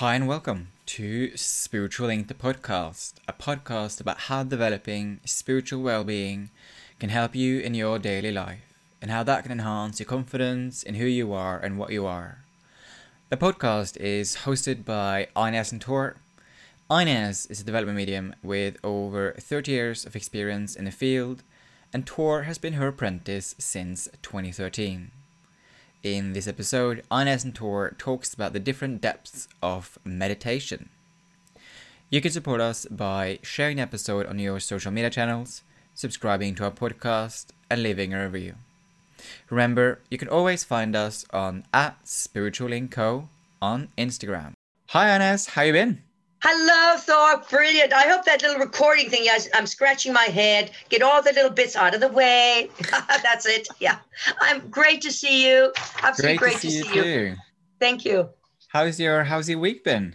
Hi and welcome to Spiritual Link, the podcast, a podcast about how developing spiritual well being can help you in your daily life and how that can enhance your confidence in who you are and what you are. The podcast is hosted by Inez and Tor. Inez is a development medium with over 30 years of experience in the field, and Tor has been her apprentice since 2013. In this episode, Inez and Tor talks about the different depths of meditation. You can support us by sharing the episode on your social media channels, subscribing to our podcast, and leaving a review. Remember, you can always find us on at Spiritual on Instagram. Hi Inez, how you been? Hello, Thor. Brilliant. I hope that little recording thing, yes, I'm scratching my head, get all the little bits out of the way. That's it. Yeah. I'm great to see you. Absolutely great, great to see, to see you, you. Thank you. How's your how's your week been?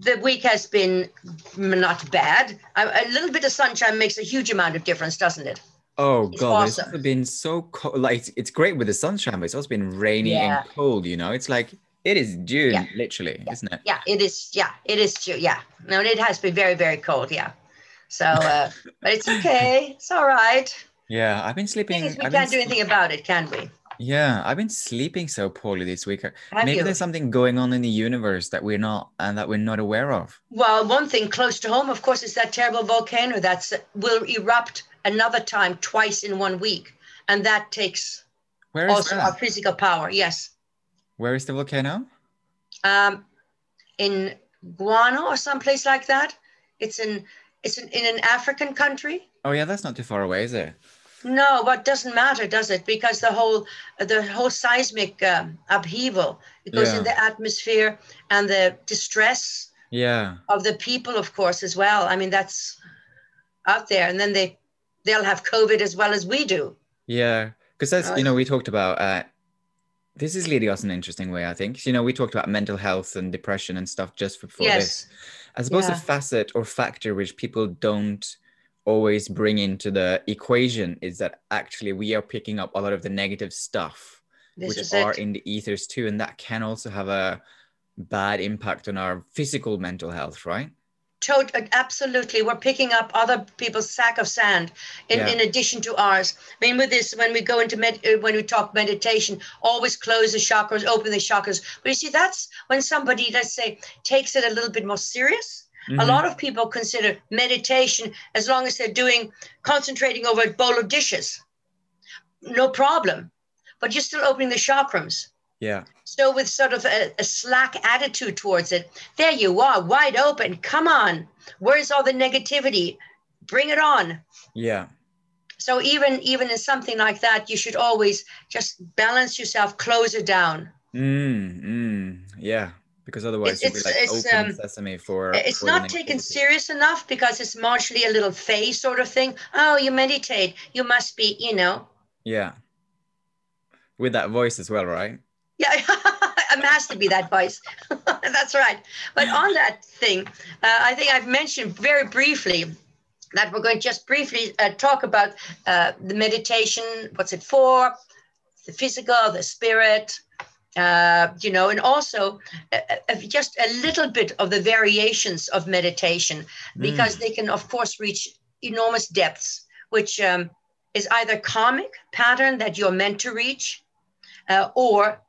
The week has been not bad. A, a little bit of sunshine makes a huge amount of difference, doesn't it? Oh it's god, awesome. it's been so cold. Like it's great with the sunshine, but it's also been rainy yeah. and cold. You know, it's like it is June, yeah. literally, yeah. isn't it? Yeah, it is. Yeah, it is June. Yeah, no, it has been very, very cold. Yeah, so, uh, but it's okay. It's all right. Yeah, I've been sleeping. we I've can't do anything about it, can we? Yeah, I've been sleeping so poorly this week. Have Maybe you? there's something going on in the universe that we're not and that we're not aware of. Well, one thing close to home, of course, is that terrible volcano that will erupt another time twice in one week, and that takes Where is also that? our physical power. Yes. Where is the volcano? Um, in Guano or someplace like that. It's in it's in, in an African country. Oh yeah, that's not too far away, is it? No, but doesn't matter, does it? Because the whole the whole seismic um, upheaval it goes yeah. in the atmosphere and the distress yeah of the people, of course, as well. I mean, that's out there, and then they they'll have COVID as well as we do. Yeah, because that's you know we talked about uh, this is leading us in an interesting way, I think. You know, we talked about mental health and depression and stuff just before yes. this. I suppose yeah. a facet or factor which people don't always bring into the equation is that actually we are picking up a lot of the negative stuff this which are it. in the ethers too. And that can also have a bad impact on our physical mental health, right? Tot- absolutely. We're picking up other people's sack of sand in, yeah. in addition to ours. I mean with this when we go into med uh, when we talk meditation always close the chakras open the chakras. But you see that's when somebody let's say takes it a little bit more serious. Mm-hmm. a lot of people consider meditation as long as they're doing concentrating over a bowl of dishes no problem. But you're still opening the chakrams yeah. So with sort of a, a, slack attitude towards it, there you are, wide open. Come on. Where's all the negativity? Bring it on. Yeah. So even even in something like that, you should always just balance yourself, close it down. Mm, mm yeah. Because otherwise you'll be like open um, sesame for. It's for not taken serious enough because it's marginally a little phase sort of thing. Oh, you meditate. You must be, you know. Yeah. With that voice as well, right? Yeah, it has to be that voice. That's right. But on that thing, uh, I think I've mentioned very briefly that we're going to just briefly uh, talk about uh, the meditation, what's it for, the physical, the spirit, uh, you know, and also uh, uh, just a little bit of the variations of meditation because mm. they can, of course, reach enormous depths, which um, is either karmic pattern that you're meant to reach or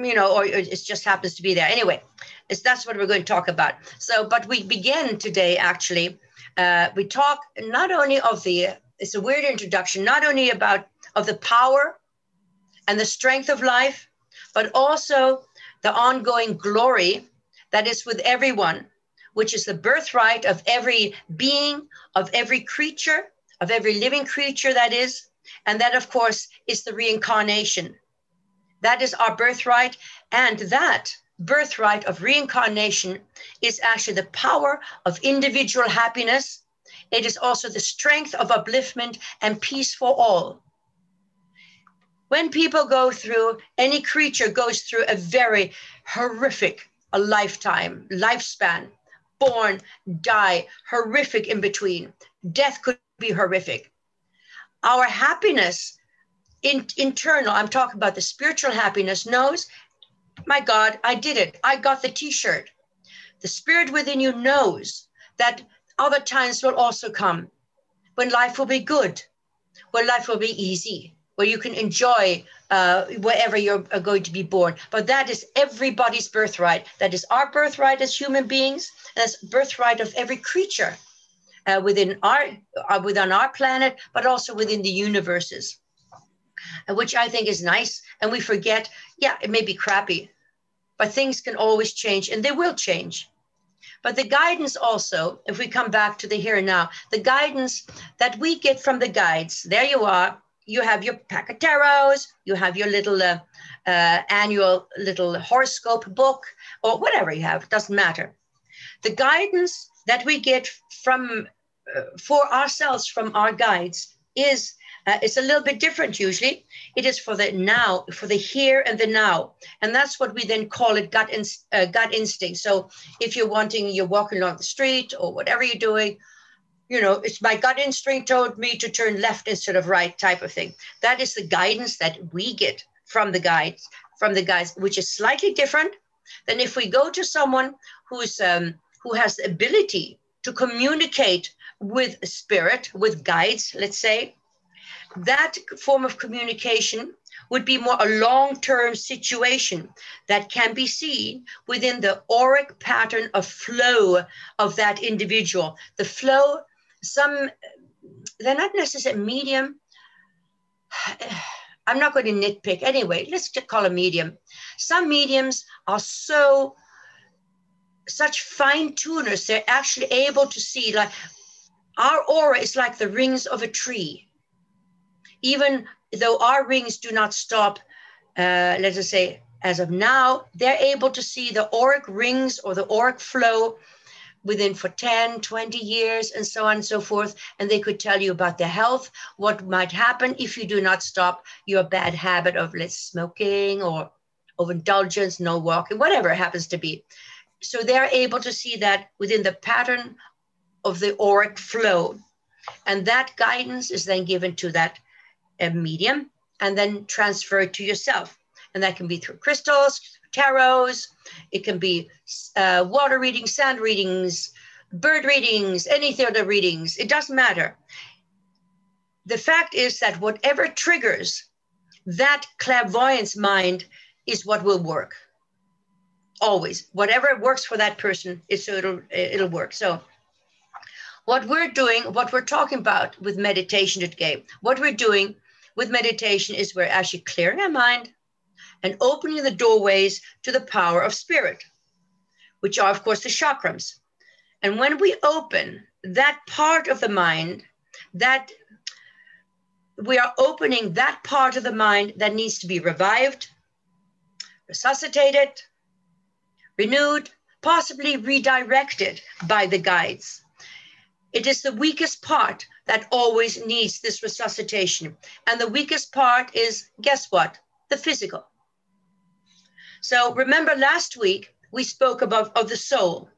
you know, or it just happens to be there. Anyway, that's what we're going to talk about. So, but we begin today actually. Uh, we talk not only of the, it's a weird introduction, not only about of the power and the strength of life, but also the ongoing glory that is with everyone, which is the birthright of every being, of every creature, of every living creature that is. And that, of course, is the reincarnation that is our birthright. And that birthright of reincarnation is actually the power of individual happiness. It is also the strength of upliftment and peace for all. When people go through, any creature goes through a very horrific a lifetime, lifespan, born, die, horrific in between. Death could be horrific. Our happiness in, internal, I'm talking about the spiritual happiness, knows, my God, I did it. I got the t shirt. The spirit within you knows that other times will also come when life will be good, when life will be easy, where you can enjoy uh, wherever you're uh, going to be born. But that is everybody's birthright. That is our birthright as human beings. That's birthright of every creature uh, within our uh, within our planet, but also within the universes, which I think is nice. And we forget, yeah, it may be crappy, but things can always change, and they will change. But the guidance also, if we come back to the here and now, the guidance that we get from the guides, there you are, you have your pack of tarots, you have your little uh, uh, annual little horoscope book, or whatever you have, doesn't matter. The guidance that we get from uh, for ourselves from our guides is uh, it's a little bit different usually. It is for the now, for the here and the now, and that's what we then call it gut in, uh, gut instinct. So if you're wanting, you're walking along the street or whatever you're doing, you know, it's my gut instinct told me to turn left instead of right, type of thing. That is the guidance that we get from the guides, from the guides, which is slightly different than if we go to someone who's um, who has the ability to communicate with spirit, with guides, let's say, that form of communication would be more a long term situation that can be seen within the auric pattern of flow of that individual. The flow, some, they're not necessarily medium. I'm not going to nitpick. Anyway, let's just call a medium. Some mediums are so such fine tuners, they're actually able to see like our aura is like the rings of a tree. Even though our rings do not stop, uh, let us say, as of now, they're able to see the auric rings or the auric flow within for 10, 20 years, and so on and so forth. And they could tell you about the health, what might happen if you do not stop your bad habit of less smoking or of indulgence, no walking, whatever it happens to be. So they're able to see that within the pattern of the auric flow. And that guidance is then given to that uh, medium and then transfer it to yourself. And that can be through crystals, tarots, it can be uh, water readings, sand readings, bird readings, any other readings. It doesn't matter. The fact is that whatever triggers that clairvoyance mind is what will work. Always, whatever works for that person is so it'll it'll work. So what we're doing, what we're talking about with meditation today, what we're doing with meditation is we're actually clearing our mind and opening the doorways to the power of spirit, which are, of course, the chakrams. And when we open that part of the mind, that we are opening that part of the mind that needs to be revived, resuscitated, renewed, possibly redirected by the guides. It is the weakest part that always needs this resuscitation. And the weakest part is, guess what? The physical. So remember last week, we spoke about of the soul.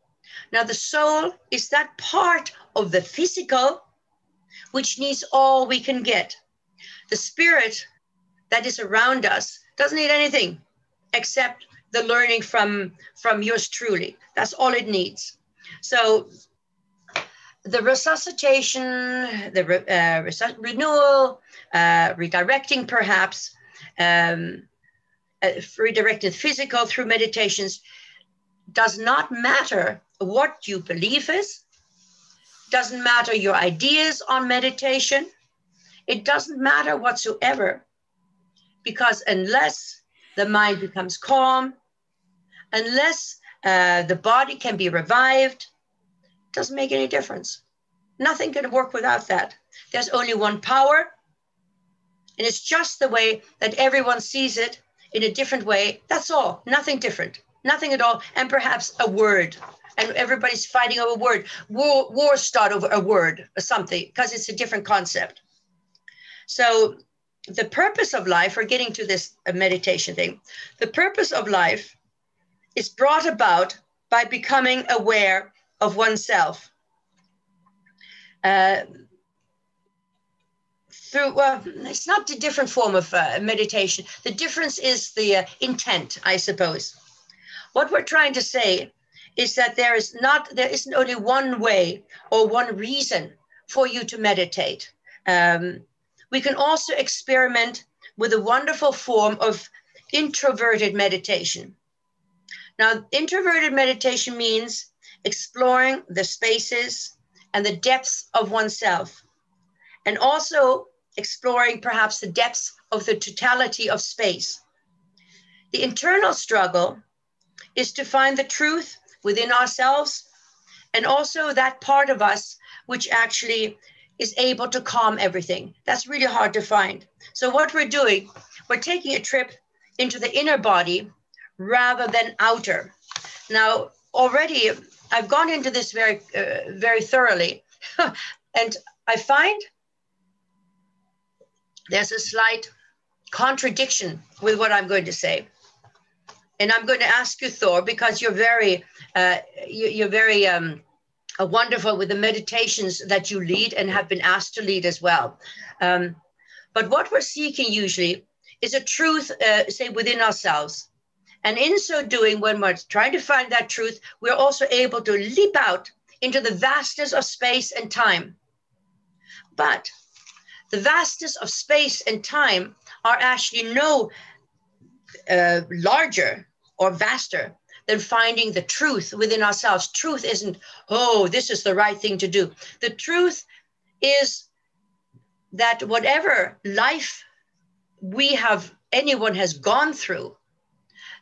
Now the soul is that part of the physical which needs all we can get. The spirit that is around us doesn't need anything except the learning from from yours truly. That's all it needs. So the resuscitation, the re, uh, resu- renewal, uh, redirecting perhaps, um, uh, redirected physical through meditations does not matter what you believe is, doesn't matter your ideas on meditation, it doesn't matter whatsoever, because unless the mind becomes calm, unless uh, the body can be revived, doesn't make any difference. Nothing can work without that. There's only one power, and it's just the way that everyone sees it in a different way. That's all. Nothing different. Nothing at all. And perhaps a word. And everybody's fighting over a word. War, wars start over a word or something because it's a different concept. So the purpose of life, we're getting to this uh, meditation thing. The purpose of life is brought about by becoming aware of oneself. Uh, through well it's not a different form of uh, meditation the difference is the uh, intent i suppose what we're trying to say is that there is not there isn't only one way or one reason for you to meditate. Um, we can also experiment with a wonderful form of introverted meditation. Now, introverted meditation means exploring the spaces and the depths of oneself, and also exploring perhaps the depths of the totality of space. The internal struggle is to find the truth within ourselves and also that part of us which actually is able to calm everything. That's really hard to find. So, what we're doing, we're taking a trip into the inner body rather than outer. Now, already I've gone into this very, uh, very thoroughly, and I find there's a slight contradiction with what I'm going to say. And I'm going to ask you, Thor, because you're very, uh, you, are very um, uh, wonderful with the meditations that you lead and have been asked to lead as well. Um, but what we're seeking usually is a truth, uh, say, within ourselves. And in so doing, when we're trying to find that truth, we're also able to leap out into the vastness of space and time. But the vastness of space and time are actually no uh, larger or vaster than finding the truth within ourselves. Truth isn't, oh, this is the right thing to do. The truth is that whatever life we have, anyone has gone through,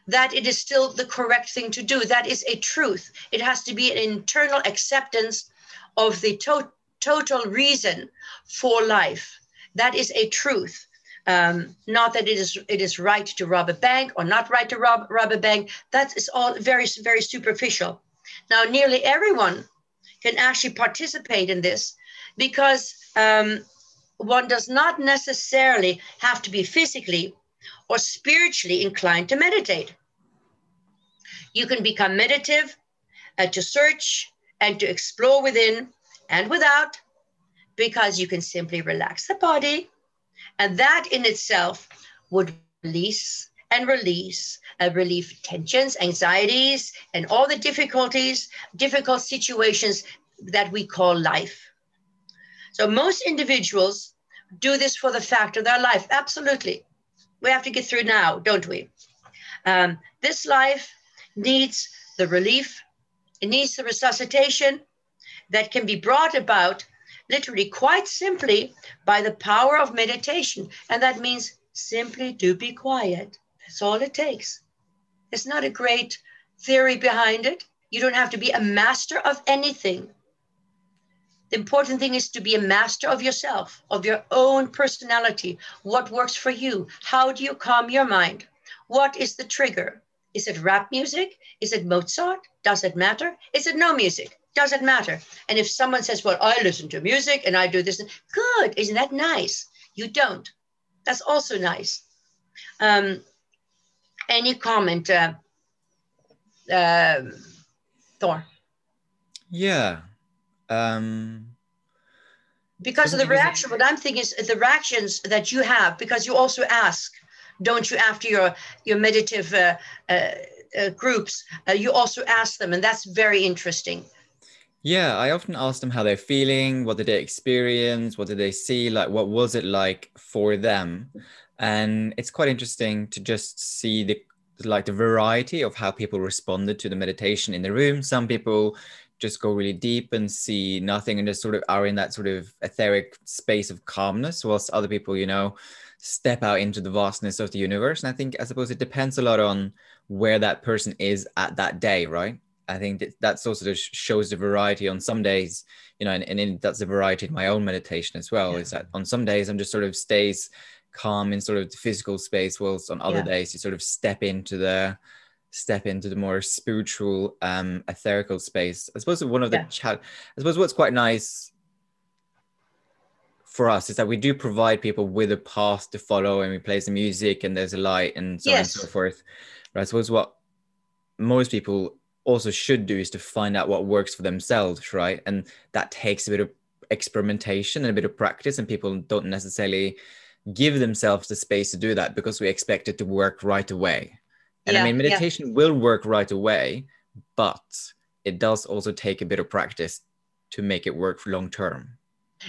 that it is still the correct thing to do. That is a truth. It has to be an internal acceptance of the to- total reason for life. That is a truth. Um, not that it is it is right to rob a bank or not right to rob, rob a bank. That is all very very superficial. Now, nearly everyone can actually participate in this because um, one does not necessarily have to be physically or spiritually inclined to meditate. You can become meditative uh, to search and to explore within and without because you can simply relax the body and that in itself would release and release, uh, relieve tensions, anxieties, and all the difficulties, difficult situations that we call life. So most individuals do this for the fact of their life. Absolutely. We have to get through now, don't we? Um, this life needs the relief, it needs the resuscitation that can be brought about literally quite simply by the power of meditation. And that means simply to be quiet. That's all it takes. It's not a great theory behind it. You don't have to be a master of anything. The important thing is to be a master of yourself, of your own personality. What works for you? How do you calm your mind? What is the trigger? Is it rap music? Is it Mozart? Does it matter? Is it no music? Does it matter. And if someone says, Well, I listen to music and I do this, good. Isn't that nice? You don't. That's also nice. Um, any comment, uh, uh, Thor? Yeah. Um, because of the reaction, what I'm thinking is the reactions that you have, because you also ask, don't you, after your your meditative uh, uh, uh groups, uh, you also ask them, and that's very interesting. Yeah, I often ask them how they're feeling, what did they experience, what did they see, like what was it like for them? And it's quite interesting to just see the like the variety of how people responded to the meditation in the room. Some people just go really deep and see nothing and just sort of are in that sort of etheric space of calmness, whilst other people, you know, step out into the vastness of the universe. And I think I suppose it depends a lot on where that person is at that day, right? I think that that's also just shows the variety on some days, you know, and, and in, that's the variety in my own meditation as well. Yeah. Is that on some days I'm just sort of stays calm in sort of the physical space, whilst on other yeah. days you sort of step into the step into the more spiritual, um, etherical space. I suppose one of the yeah. chat. I suppose what's quite nice for us is that we do provide people with a path to follow, and we play some music, and there's a light, and so yes. on and so forth. But I suppose what most people also should do is to find out what works for themselves, right? And that takes a bit of experimentation and a bit of practice, and people don't necessarily give themselves the space to do that because we expect it to work right away. And yeah, I mean, meditation yeah. will work right away, but it does also take a bit of practice to make it work for long term.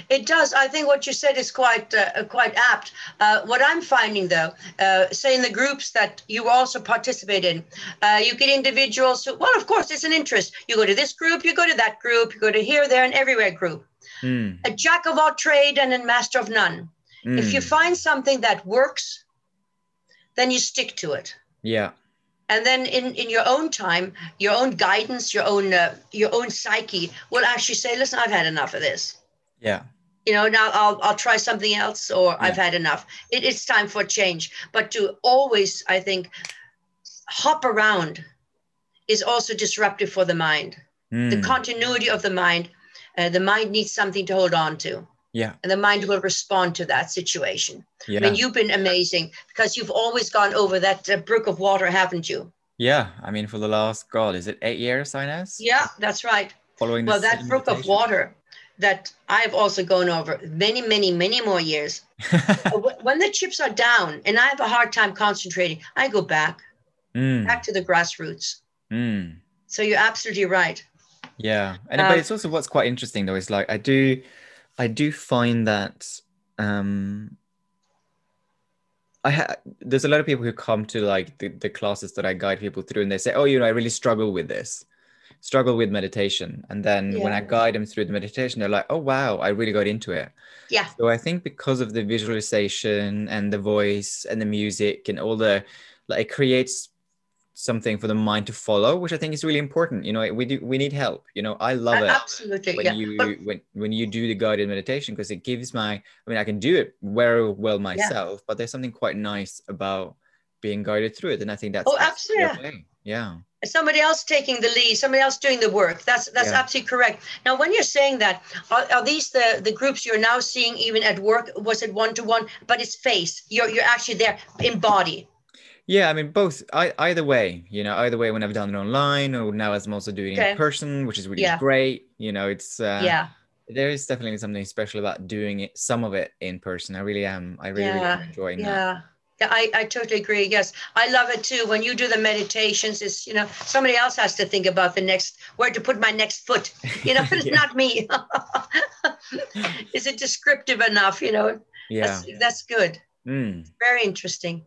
It does. I think what you said is quite uh, quite apt. Uh, what I'm finding, though, uh, say in the groups that you also participate in, uh, you get individuals who, well, of course, it's an interest. You go to this group, you go to that group, you go to here, there, and everywhere group. Mm. A jack of all trade and a master of none. Mm. If you hmm. find something that works, then you stick to it. Yeah. And then in, in your own time, your own guidance, your own uh, your own psyche will actually say, "Listen, I've had enough of this." Yeah. You know, now I'll I'll try something else, or yeah. I've had enough. It, it's time for change. But to always, I think, hop around is also disruptive for the mind. Mm. The continuity of the mind, uh, the mind needs something to hold on to. Yeah. And the mind will respond to that situation. Yeah. I mean, you've been amazing because you've always gone over that uh, brook of water, haven't you? Yeah. I mean, for the last, God, is it eight years, Inez? Yeah, that's right. Following Well, that brook of water that I've also gone over many, many, many more years. when the chips are down and I have a hard time concentrating, I go back, mm. back to the grassroots. Mm. So you're absolutely right. Yeah. And um, but it's also what's quite interesting though, is like I do I do find that um, I ha- there's a lot of people who come to like the, the classes that I guide people through, and they say, "Oh, you know, I really struggle with this, struggle with meditation." And then yeah. when I guide them through the meditation, they're like, "Oh, wow, I really got into it." Yeah. So I think because of the visualization and the voice and the music and all the like, it creates something for the mind to follow which i think is really important. You know we do we need help you know i love it absolutely when yeah. you but, when when you do the guided meditation because it gives my i mean i can do it very well myself yeah. but there's something quite nice about being guided through it and i think that's oh absolutely yeah. Somebody else taking the lead somebody else doing the work that's that's yeah. absolutely correct. Now when you're saying that are, are, these the the groups you're now seeing even at work? Was it one-to-one? But it's face you're you're actually there in body yeah, I mean both. I, either way, you know, either way when I've done it online or now as I'm also doing it in person, which is really yeah. great. You know, it's uh, yeah. There is definitely something special about doing it, some of it in person. I really am. I really, yeah. really enjoying yeah. that. Yeah, I, I totally agree. Yes, I love it too. When you do the meditations, it's you know somebody else has to think about the next where to put my next foot. You know, it's not me. is it descriptive enough? You know, yeah, that's, that's good. Mm. Very interesting.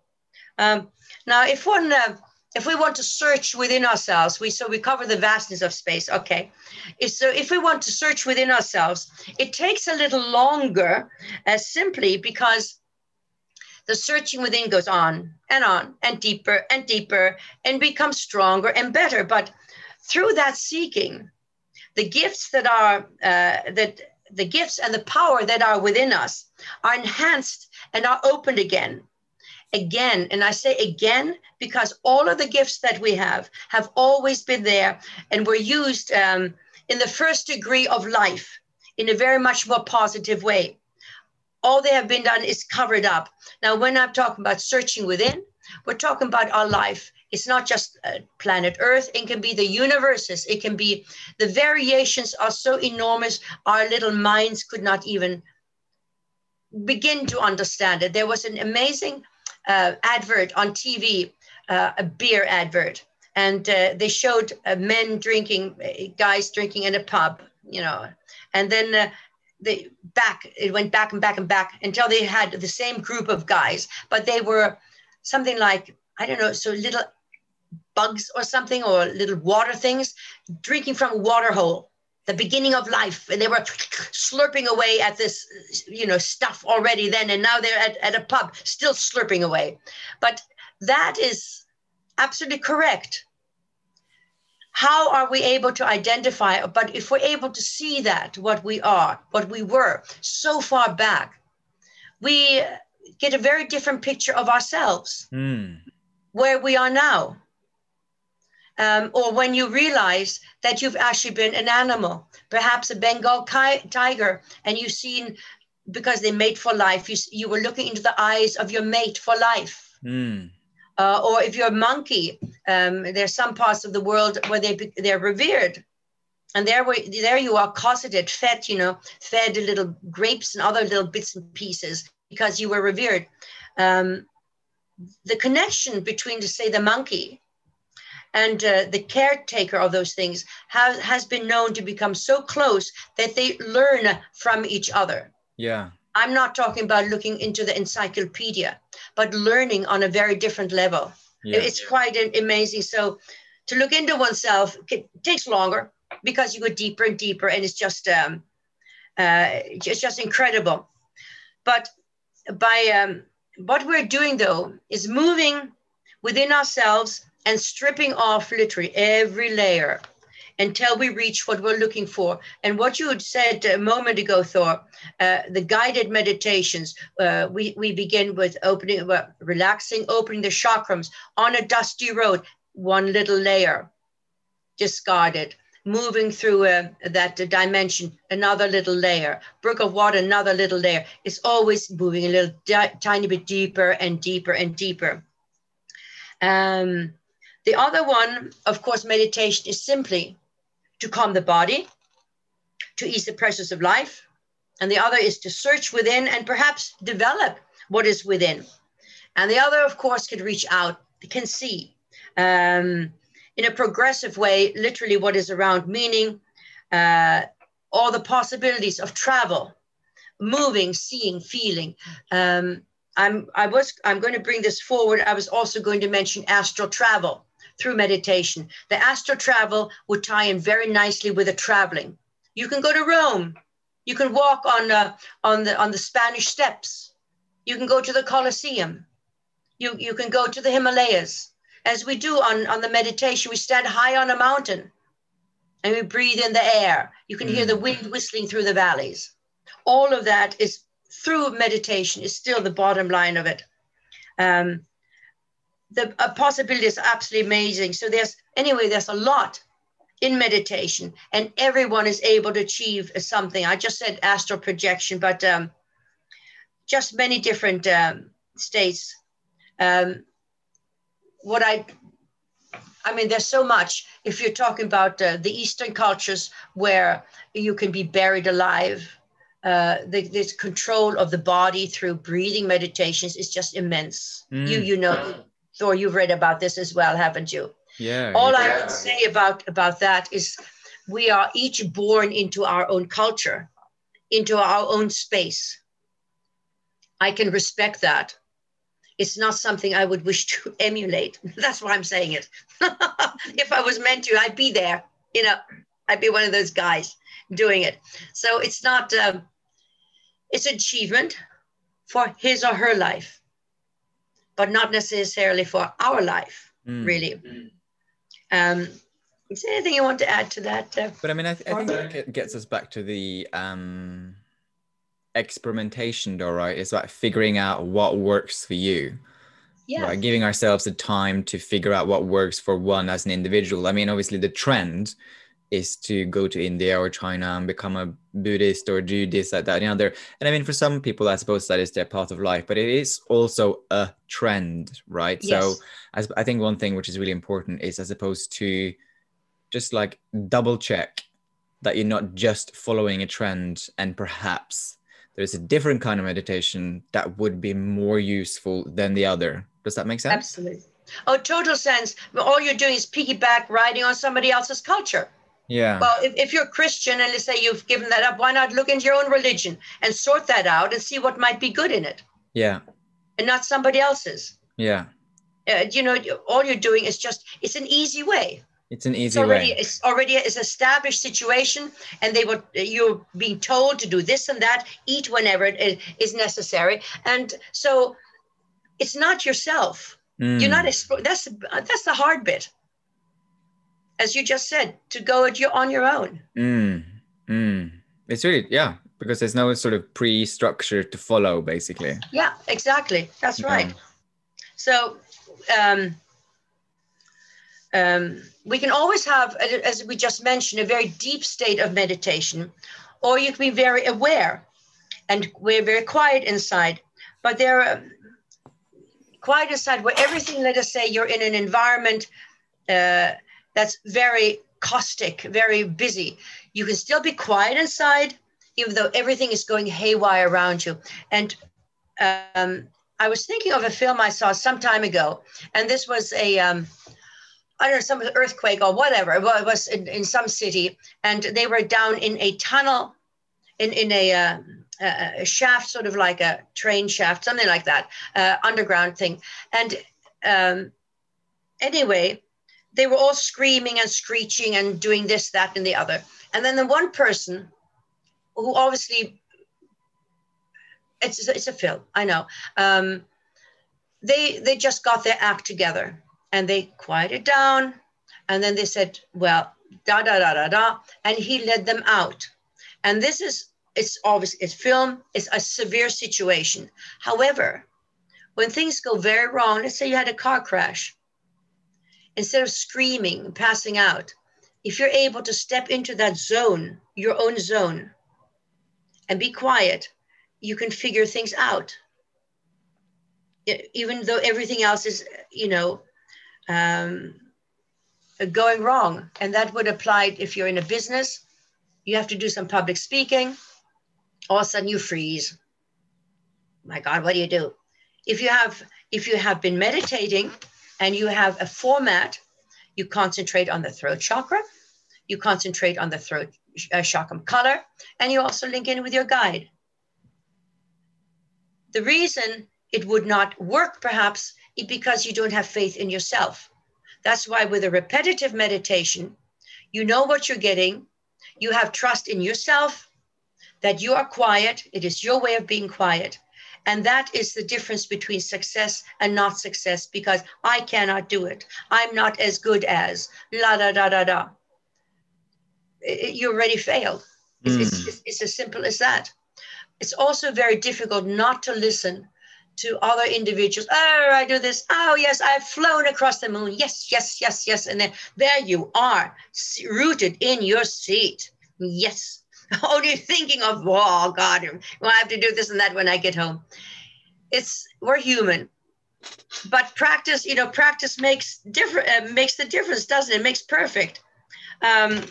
Um, now, if one, uh, if we want to search within ourselves, we so we cover the vastness of space. Okay, if, so if we want to search within ourselves, it takes a little longer, uh, simply because the searching within goes on and on and deeper and deeper and becomes stronger and better. But through that seeking, the gifts that are uh, that the gifts and the power that are within us are enhanced and are opened again again. And I say again because all of the gifts that we have have always been there and were used um, in the first degree of life in a very much more positive way. All they have been done is covered up. Now, when I'm talking about searching within, we're talking about our life. It's not just uh, planet Earth, it can be the universes, it can be the variations are so enormous, our little minds could not even begin to understand it. There was an amazing uh, advert on TV, uh, a beer advert, and uh, they showed uh, men drinking, uh, guys drinking in a pub, you know, and then uh, they back it went back and back and back until they had the same group of guys, but they were something like I don't know, so little bugs or something or little water things drinking from a water hole the beginning of life. And they were slurping away at this you know stuff already then. And now they're at, at a pub still slurping away. But that is absolutely correct. How are we able to identify but if we're able to see that what we are what we were so far back we get a very different picture of ourselves. Mm. where we are now um, or when you realize that you've actually been an animal, perhaps a Bengal tiger, and you've seen because they mate for life, you, you were looking into the eyes of your mate for life. Mm. Uh, or if you're a monkey, um, there's some parts of the world where they they're revered, and there we, there you are cosseted, fed, you know, fed little grapes and other little bits and pieces because you were revered. Um, the connection between, to say, the monkey and uh, the caretaker of those things has, has been known to become so close that they learn from each other. Yeah. I'm not talking about looking into the encyclopedia, but learning on a very different level. Yeah. It's quite amazing. So to look into oneself takes longer because you go deeper and deeper, and it's just um, uh, it's just incredible. But by um, what we're doing though is moving within ourselves and stripping off literally every layer until we reach what we're looking for. And what you had said a moment ago, Thor, uh, the guided meditations, uh, we, we begin with opening, relaxing, opening the chakrams on a dusty road, one little layer, discarded. Moving through uh, that dimension, another little layer, brook of water, another little layer. It's always moving a little tiny bit deeper and deeper and deeper. Um, the other one, of course, meditation is simply to calm the body, to ease the pressures of life. And the other is to search within and perhaps develop what is within. And the other, of course, can reach out, can see um, in a progressive way, literally what is around, meaning uh, all the possibilities of travel, moving, seeing, feeling. Um, I'm, I was, I'm going to bring this forward. I was also going to mention astral travel through meditation. The astral travel would tie in very nicely with the traveling. You can go to Rome. You can walk on, uh, on, the, on the Spanish steps. You can go to the Colosseum. You, you can go to the Himalayas. As we do on, on the meditation, we stand high on a mountain and we breathe in the air. You can mm. hear the mm. wind whistling through the valleys. All of that is through meditation, is still the bottom line of it. Um, the uh, possibility is absolutely amazing. So there's anyway, there's a lot in meditation, and everyone is able to achieve something. I just said astral projection, but um, just many different um, states. Um, what I I mean, there's so much. If you're talking about uh, the Eastern cultures where you can be buried alive, uh, the, this control of the body through breathing meditations is just immense. Mm. You you know Thor, you've read about this as well, haven't you? Yeah. All yeah. I can say about about that is we are each born into our own culture, into our own space. I can respect that. It's not something I would wish to emulate. That's why I'm saying it. if I was meant to, I'd be there. You know, I'd be one of those guys doing it. So it's not. Um, it's achievement for his or her life but not necessarily for our life, mm. really. Um, is there anything you want to add to that? Uh, but I mean, I, th- I think it gets us back to the um, experimentation, though, right? It's about figuring out what works for you. Yeah. Right? Giving ourselves the time to figure out what works for one as an individual. I mean, obviously, the trend is to go to India or China and become a Buddhist or do this, that, that, and the other. And I mean, for some people, I suppose that is their path of life, but it is also a trend, right? Yes. So as I think one thing which is really important is as opposed to just like double check that you're not just following a trend and perhaps there's a different kind of meditation that would be more useful than the other. Does that make sense? Absolutely. Oh, total sense. All you're doing is piggyback riding on somebody else's culture. Yeah. Well, if, if you're a Christian and let's say you've given that up, why not look into your own religion and sort that out and see what might be good in it? Yeah. And not somebody else's. Yeah. Uh, you know, all you're doing is just, it's an easy way. It's an easy it's already, way. It's already an established situation, and they were you're being told to do this and that, eat whenever it is necessary, and so it's not yourself. Mm. You're not. That's that's the hard bit as you just said, to go at your on your own. Mm, mm. It's really yeah, because there's no sort of pre-structure to follow, basically. Yeah, exactly. That's right. So. Um, um, we can always have, as we just mentioned, a very deep state of meditation, or you can be very aware and we're very quiet inside. But there are quiet inside where everything, let us say, you're in an environment uh, that's very caustic, very busy. You can still be quiet inside, even though everything is going haywire around you. And um, I was thinking of a film I saw some time ago, and this was a um, I don't know, some earthquake or whatever. It was in, in some city, and they were down in a tunnel, in in a, uh, a shaft, sort of like a train shaft, something like that, uh, underground thing. And um, anyway, they were all screaming and screeching and doing this, that, and the other. And then the one person who obviously it's it's a film, I know. Um, they they just got their act together and they quieted down, and then they said, "Well, da da da da da," and he led them out. And this is it's obvious it's film. It's a severe situation. However, when things go very wrong, let's say you had a car crash, instead of screaming, passing out, if you're able to step into that zone, your own zone, and be quiet, you can figure things out. Even though everything else is, you know, um, going wrong. And that would apply if you're in a business, you have to do some public speaking, all of a sudden you freeze. My God, what do you do? If you have if you have been meditating and you have a format, you concentrate on the throat chakra, you concentrate on the throat uh, chakra color, and you also link in with your guide. The reason it would not work perhaps is because you don't have faith in yourself. That's why with a repetitive meditation, you know what you're getting, you have trust in yourself, that you are quiet, it is your way of being quiet. And that is the difference between success and not success because I cannot do it. I'm not as good as la da da da da. You already failed. It's, mm. it's, it's, it's as simple as that. It's also very difficult not to listen to other individuals. Oh, I do this. Oh, yes, I've flown across the moon. Yes, yes, yes, yes. And then there you are, rooted in your seat. Yes. Only thinking of, oh, God, well, I have to do this and that when I get home. It's, we're human. But practice, you know, practice makes different, uh, makes the difference, doesn't it? it makes perfect. Um,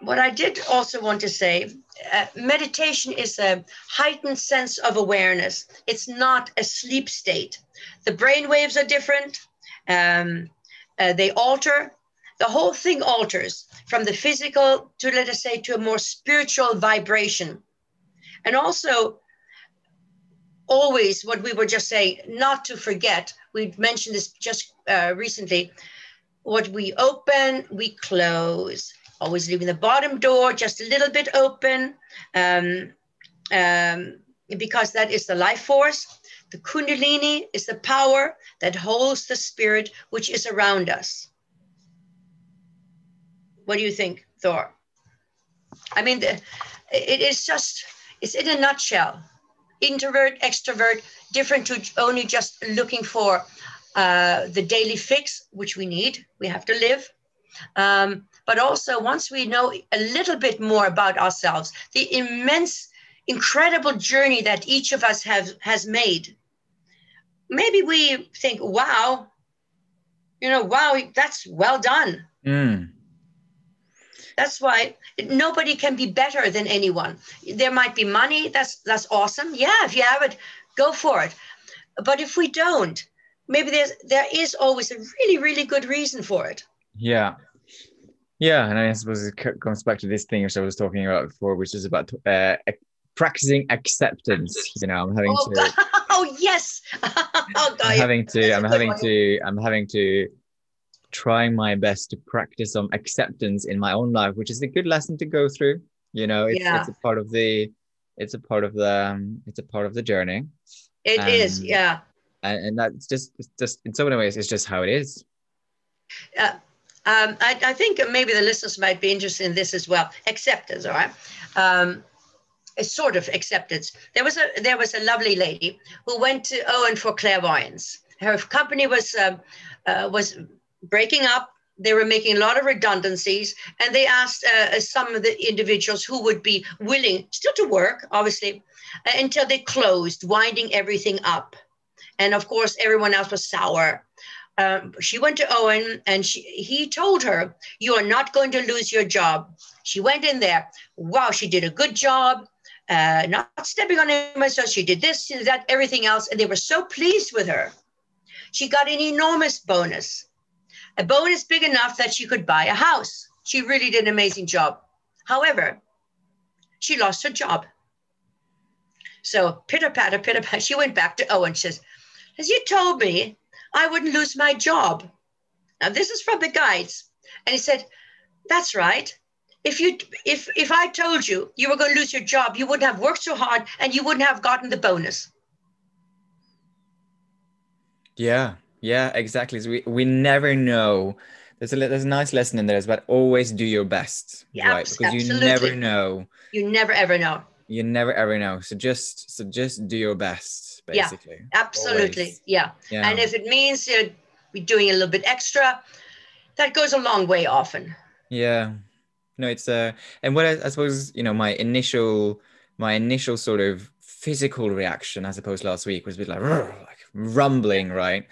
what I did also want to say uh, meditation is a heightened sense of awareness. It's not a sleep state. The brain waves are different, um, uh, they alter. The whole thing alters from the physical to, let us say, to a more spiritual vibration. And also, always what we were just saying, not to forget, we mentioned this just uh, recently what we open, we close always leaving the bottom door just a little bit open um, um, because that is the life force. The Kundalini is the power that holds the spirit which is around us. What do you think, Thor? I mean, the, it is just, it's in a nutshell. Introvert, extrovert, different to only just looking for uh, the daily fix, which we need. We have to live. Um, but also once we know a little bit more about ourselves, the immense, incredible journey that each of us have has made, maybe we think, wow, you know, wow, that's well done. Mm. That's why nobody can be better than anyone. There might be money, that's that's awesome. Yeah, if you have it, go for it. But if we don't, maybe there's there is always a really, really good reason for it. Yeah. Yeah, and I suppose it comes back to this thing which I was talking about before, which is about uh, practicing acceptance. You know, I'm having oh, to. Oh yes. oh, God. I'm having to. I'm having one. to. I'm having to try my best to practice some acceptance in my own life, which is a good lesson to go through. You know, it's, yeah. it's a part of the. It's a part of the. Um, it's a part of the journey. It um, is, yeah. And, and that's just, just in so many ways, it's just how it is. Uh, um, I, I, think maybe the listeners might be interested in this as well. Acceptance, all right. Um, a sort of acceptance. There was a there was a lovely lady who went to Owen for clairvoyance. Her company was uh, uh, was breaking up. They were making a lot of redundancies, and they asked uh, some of the individuals who would be willing still to work, obviously, uh, until they closed, winding everything up. And of course, everyone else was sour um, she went to Owen and she, he told her, You are not going to lose your job. She went in there. Wow, she did a good job. Uh, not stepping on him, so she did this, she did that, everything else. And they were so pleased with her. she got an enormous bonus, a bonus big enough that she could buy a house. She really did an amazing job. However, she lost her job. So pitter patter, pitter patter. She went back to Owen. She says, As you told me, I wouldn't lose my job. Now, this is from the guides. And he said, That's right. If you if if I told you you were going to lose your job, you wouldn't have worked so hard and you wouldn't have gotten the bonus. Yeah, yeah, exactly. So we we never know. There's a there's a nice lesson in there. but always do your best, Yeah, right? Because you never know. You never ever know. You never ever know. So just so just do your best, Yeah, basically. Absolutely. Yeah. Yeah. And if it means you're doing a little bit extra, that goes a long way often. Yeah. No, it's uh and what I, I suppose, you know, my initial my initial sort of physical reaction, I suppose last week was a bit like rumbling, right?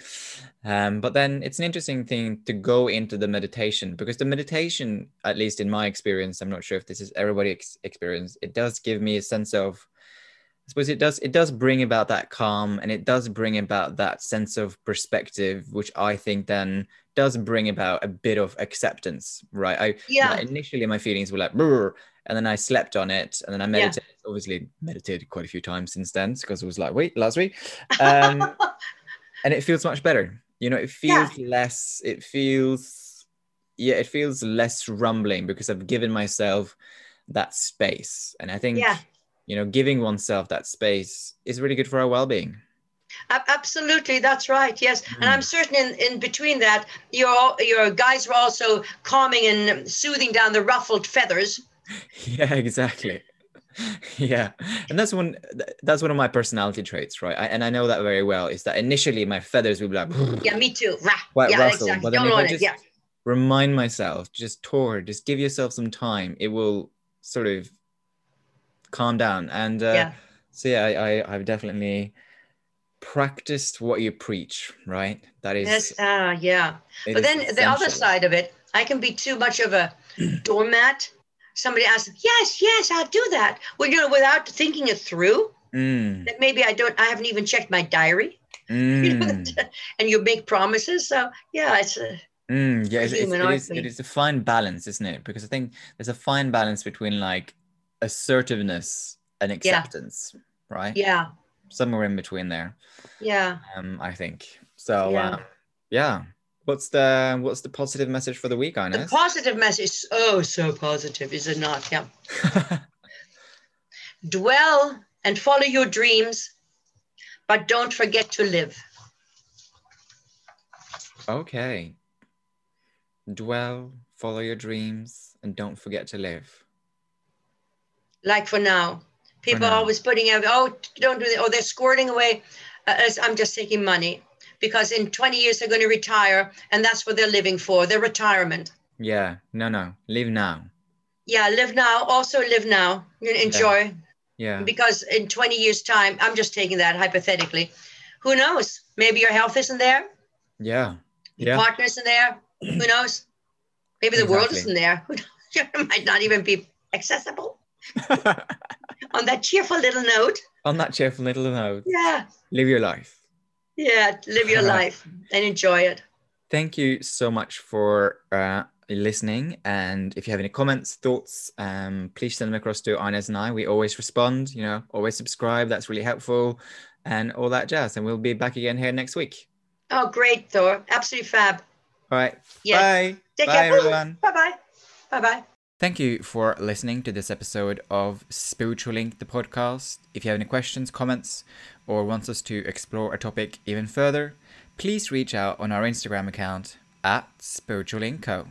Um, but then it's an interesting thing to go into the meditation because the meditation, at least in my experience, I'm not sure if this is everybody's experience, it does give me a sense of I suppose it does it does bring about that calm and it does bring about that sense of perspective, which I think then does bring about a bit of acceptance, right? I Yeah. like, initially my feelings were like and then I slept on it and then I Yeah. meditated obviously meditated quite a few times since then because it was like wait last week um and it feels much better you know it Yeah. feels less it feels yeah it feels less rumbling because I've given myself that space and I think Yeah. You know giving oneself that space is really good for our well-being Absolutely, that's right. Yes, and Mm. I'm certain in, in between that, your your guys were also calming and soothing down the ruffled feathers. yeah exactly yeah and that's one that's one of my personality traits right I, and i know that very well is that initially my feathers will be like Yeah, me too. Quite yeah, rustle exactly. but then Don't if I just it. Yeah, remind myself just tour, just give yourself some time it will sort of calm down and uh, yeah, so yeah I, I i've definitely practiced what you preach right that is yes, ah, yeah. But then the other side of it, I can be too much of a doormat. Somebody asks, yes, yes, I'll do that. Well, you know, without thinking it through, Mm, that maybe I don't, I haven't even checked my diary. Mm, and you make promises. So yeah, it's a, mm, yeah it's, it's, it, is, it is a fine balance isn't it because i think there's a fine balance between like assertiveness and acceptance right yeah, somewhere in between there yeah. um i think so Yeah. um, yeah what's the what's the positive message for the week The Inez? positive message, oh, so positive, is it not? Yeah. Dwell and follow your dreams, but don't forget to live. okay dwell follow your dreams and don't forget to live Like for now, people are now. always putting out, oh, don't do that. Oh, they're squirting away. Uh, as I'm just taking money because in 20 years they're going to retire, and that's what they're living for their retirement. yeah no no live now Yeah, live now. Also live now. Enjoy. yeah because in 20 years time i'm just taking that hypothetically who knows maybe your health isn't there yeah your yeah partner isn't there who knows maybe the world isn't there Who knows? it might not even be accessible on that cheerful little note on that cheerful little note yeah live your life yeah live your life and enjoy it thank you so much for uh, listening. And if you have any comments, thoughts, um, please send them across to Inez and I. We always respond, you know, always subscribe. That's really helpful and all that jazz. And we'll be back again here next week. oh great thor absolutely fab All right. Yes. Bye. Take Bye, care. everyone. bye-bye bye-bye Thank you for listening to this episode of Spiritual Link, the podcast. If you have any questions, comments, or want us to explore a topic even further, please reach out on our Instagram account at Spiritual Link Co.